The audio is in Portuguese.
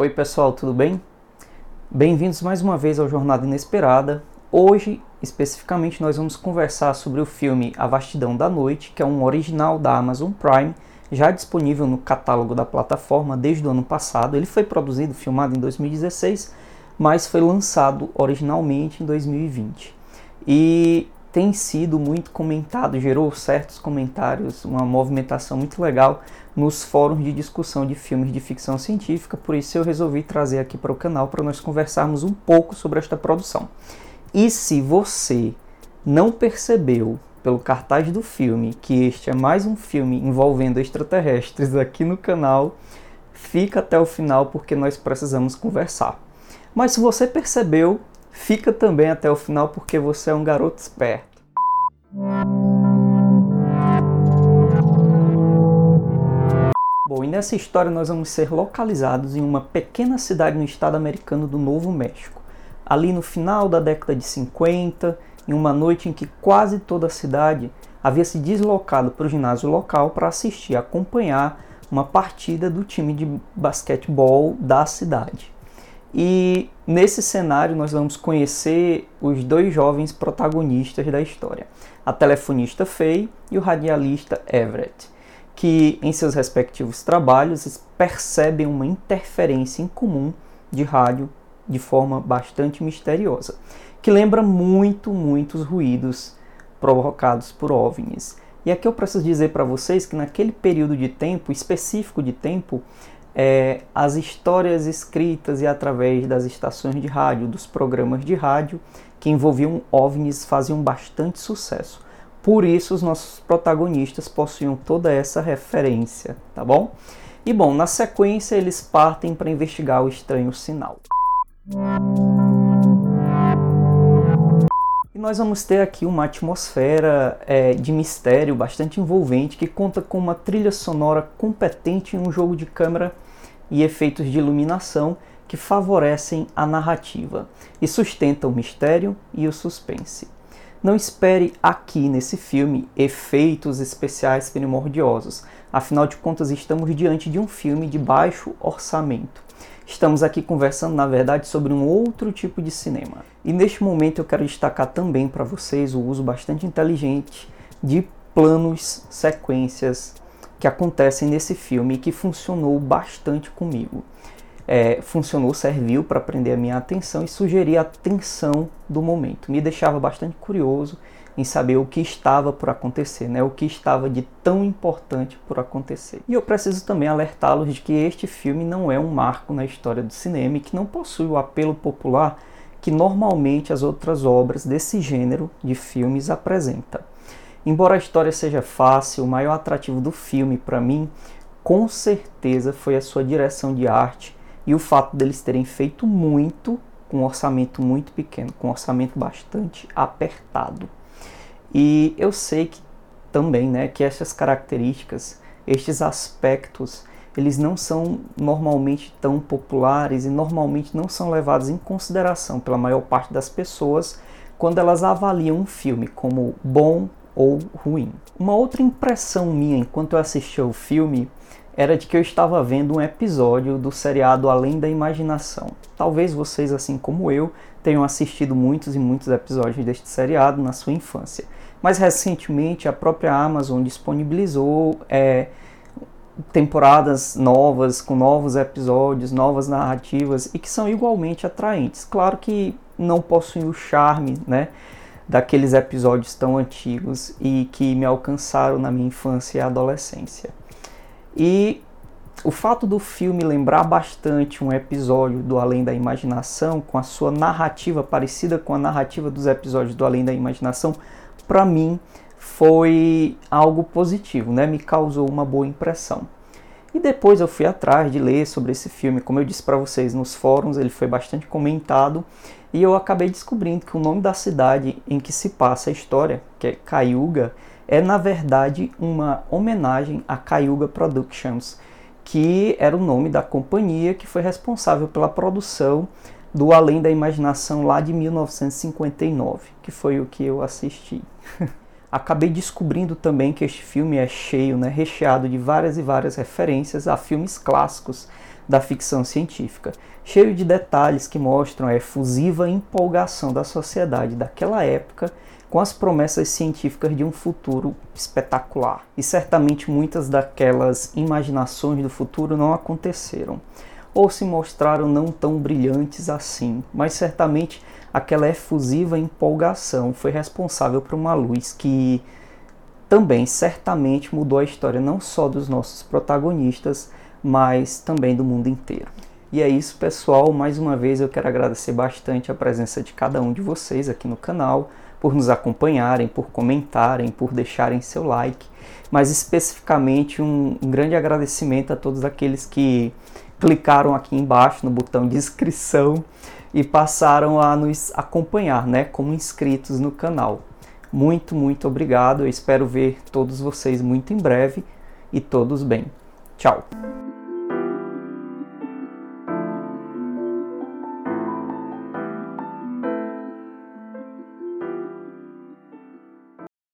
Oi pessoal, tudo bem? Bem-vindos mais uma vez ao Jornada Inesperada. Hoje, especificamente, nós vamos conversar sobre o filme A Vastidão da Noite, que é um original da Amazon Prime, já disponível no catálogo da plataforma desde o ano passado. Ele foi produzido, filmado em 2016, mas foi lançado originalmente em 2020. E tem sido muito comentado, gerou certos comentários, uma movimentação muito legal nos fóruns de discussão de filmes de ficção científica, por isso eu resolvi trazer aqui para o canal para nós conversarmos um pouco sobre esta produção. E se você não percebeu pelo cartaz do filme que este é mais um filme envolvendo extraterrestres aqui no canal, fica até o final porque nós precisamos conversar. Mas se você percebeu, fica também até o final porque você é um garoto esperto. Bom, e nessa história nós vamos ser localizados em uma pequena cidade no estado americano do Novo México. Ali no final da década de 50, em uma noite em que quase toda a cidade havia se deslocado para o ginásio local para assistir, acompanhar uma partida do time de basquetebol da cidade. E nesse cenário nós vamos conhecer os dois jovens protagonistas da história, a telefonista Faye e o radialista Everett que em seus respectivos trabalhos percebem uma interferência em comum de rádio de forma bastante misteriosa, que lembra muito, muitos ruídos provocados por OVNIs. E aqui eu preciso dizer para vocês que naquele período de tempo, específico de tempo, é, as histórias escritas e através das estações de rádio, dos programas de rádio que envolviam OVNIs faziam bastante sucesso. Por isso os nossos protagonistas possuíam toda essa referência, tá bom? E bom, na sequência eles partem para investigar o estranho sinal. E nós vamos ter aqui uma atmosfera é, de mistério bastante envolvente que conta com uma trilha sonora competente em um jogo de câmera e efeitos de iluminação que favorecem a narrativa e sustentam o mistério e o suspense. Não espere aqui nesse filme efeitos especiais primordiosos. Afinal de contas, estamos diante de um filme de baixo orçamento. Estamos aqui conversando, na verdade, sobre um outro tipo de cinema. E neste momento eu quero destacar também para vocês o uso bastante inteligente de planos, sequências que acontecem nesse filme e que funcionou bastante comigo é, funcionou, serviu para prender a minha atenção e sugerir a tensão do momento. Me deixava bastante curioso em saber o que estava por acontecer, né? o que estava de tão importante por acontecer. E eu preciso também alertá-los de que este filme não é um marco na história do cinema e que não possui o apelo popular que normalmente as outras obras desse gênero de filmes apresentam. Embora a história seja fácil, o maior atrativo do filme para mim, com certeza, foi a sua direção de arte e o fato deles terem feito muito com um orçamento muito pequeno, com um orçamento bastante apertado. E eu sei que também, né, que essas características, estes aspectos, eles não são normalmente tão populares e normalmente não são levados em consideração pela maior parte das pessoas quando elas avaliam um filme como bom ou ruim. Uma outra impressão minha enquanto eu assistia o filme era de que eu estava vendo um episódio do seriado Além da Imaginação. Talvez vocês, assim como eu, tenham assistido muitos e muitos episódios deste seriado na sua infância. Mas recentemente a própria Amazon disponibilizou é, temporadas novas, com novos episódios, novas narrativas e que são igualmente atraentes. Claro que não possuem o charme, né? Daqueles episódios tão antigos e que me alcançaram na minha infância e adolescência. E o fato do filme lembrar bastante um episódio do Além da Imaginação, com a sua narrativa parecida com a narrativa dos episódios do Além da Imaginação, para mim foi algo positivo, né? Me causou uma boa impressão. E depois eu fui atrás de ler sobre esse filme, como eu disse para vocês nos fóruns, ele foi bastante comentado e eu acabei descobrindo que o nome da cidade em que se passa a história, que é Cayuga, é na verdade uma homenagem a Cayuga Productions, que era o nome da companhia que foi responsável pela produção do Além da Imaginação lá de 1959, que foi o que eu assisti. Acabei descobrindo também que este filme é cheio, né, recheado de várias e várias referências a filmes clássicos da ficção científica, cheio de detalhes que mostram a efusiva empolgação da sociedade daquela época com as promessas científicas de um futuro espetacular. E certamente muitas daquelas imaginações do futuro não aconteceram, ou se mostraram não tão brilhantes assim, mas certamente aquela efusiva empolgação foi responsável por uma luz que também certamente mudou a história não só dos nossos protagonistas, mas também do mundo inteiro. E é isso, pessoal. Mais uma vez eu quero agradecer bastante a presença de cada um de vocês aqui no canal, por nos acompanharem, por comentarem, por deixarem seu like, mas especificamente um, um grande agradecimento a todos aqueles que clicaram aqui embaixo no botão de inscrição e passaram a nos acompanhar, né, como inscritos no canal. Muito, muito obrigado. Eu espero ver todos vocês muito em breve e todos bem. Tchau.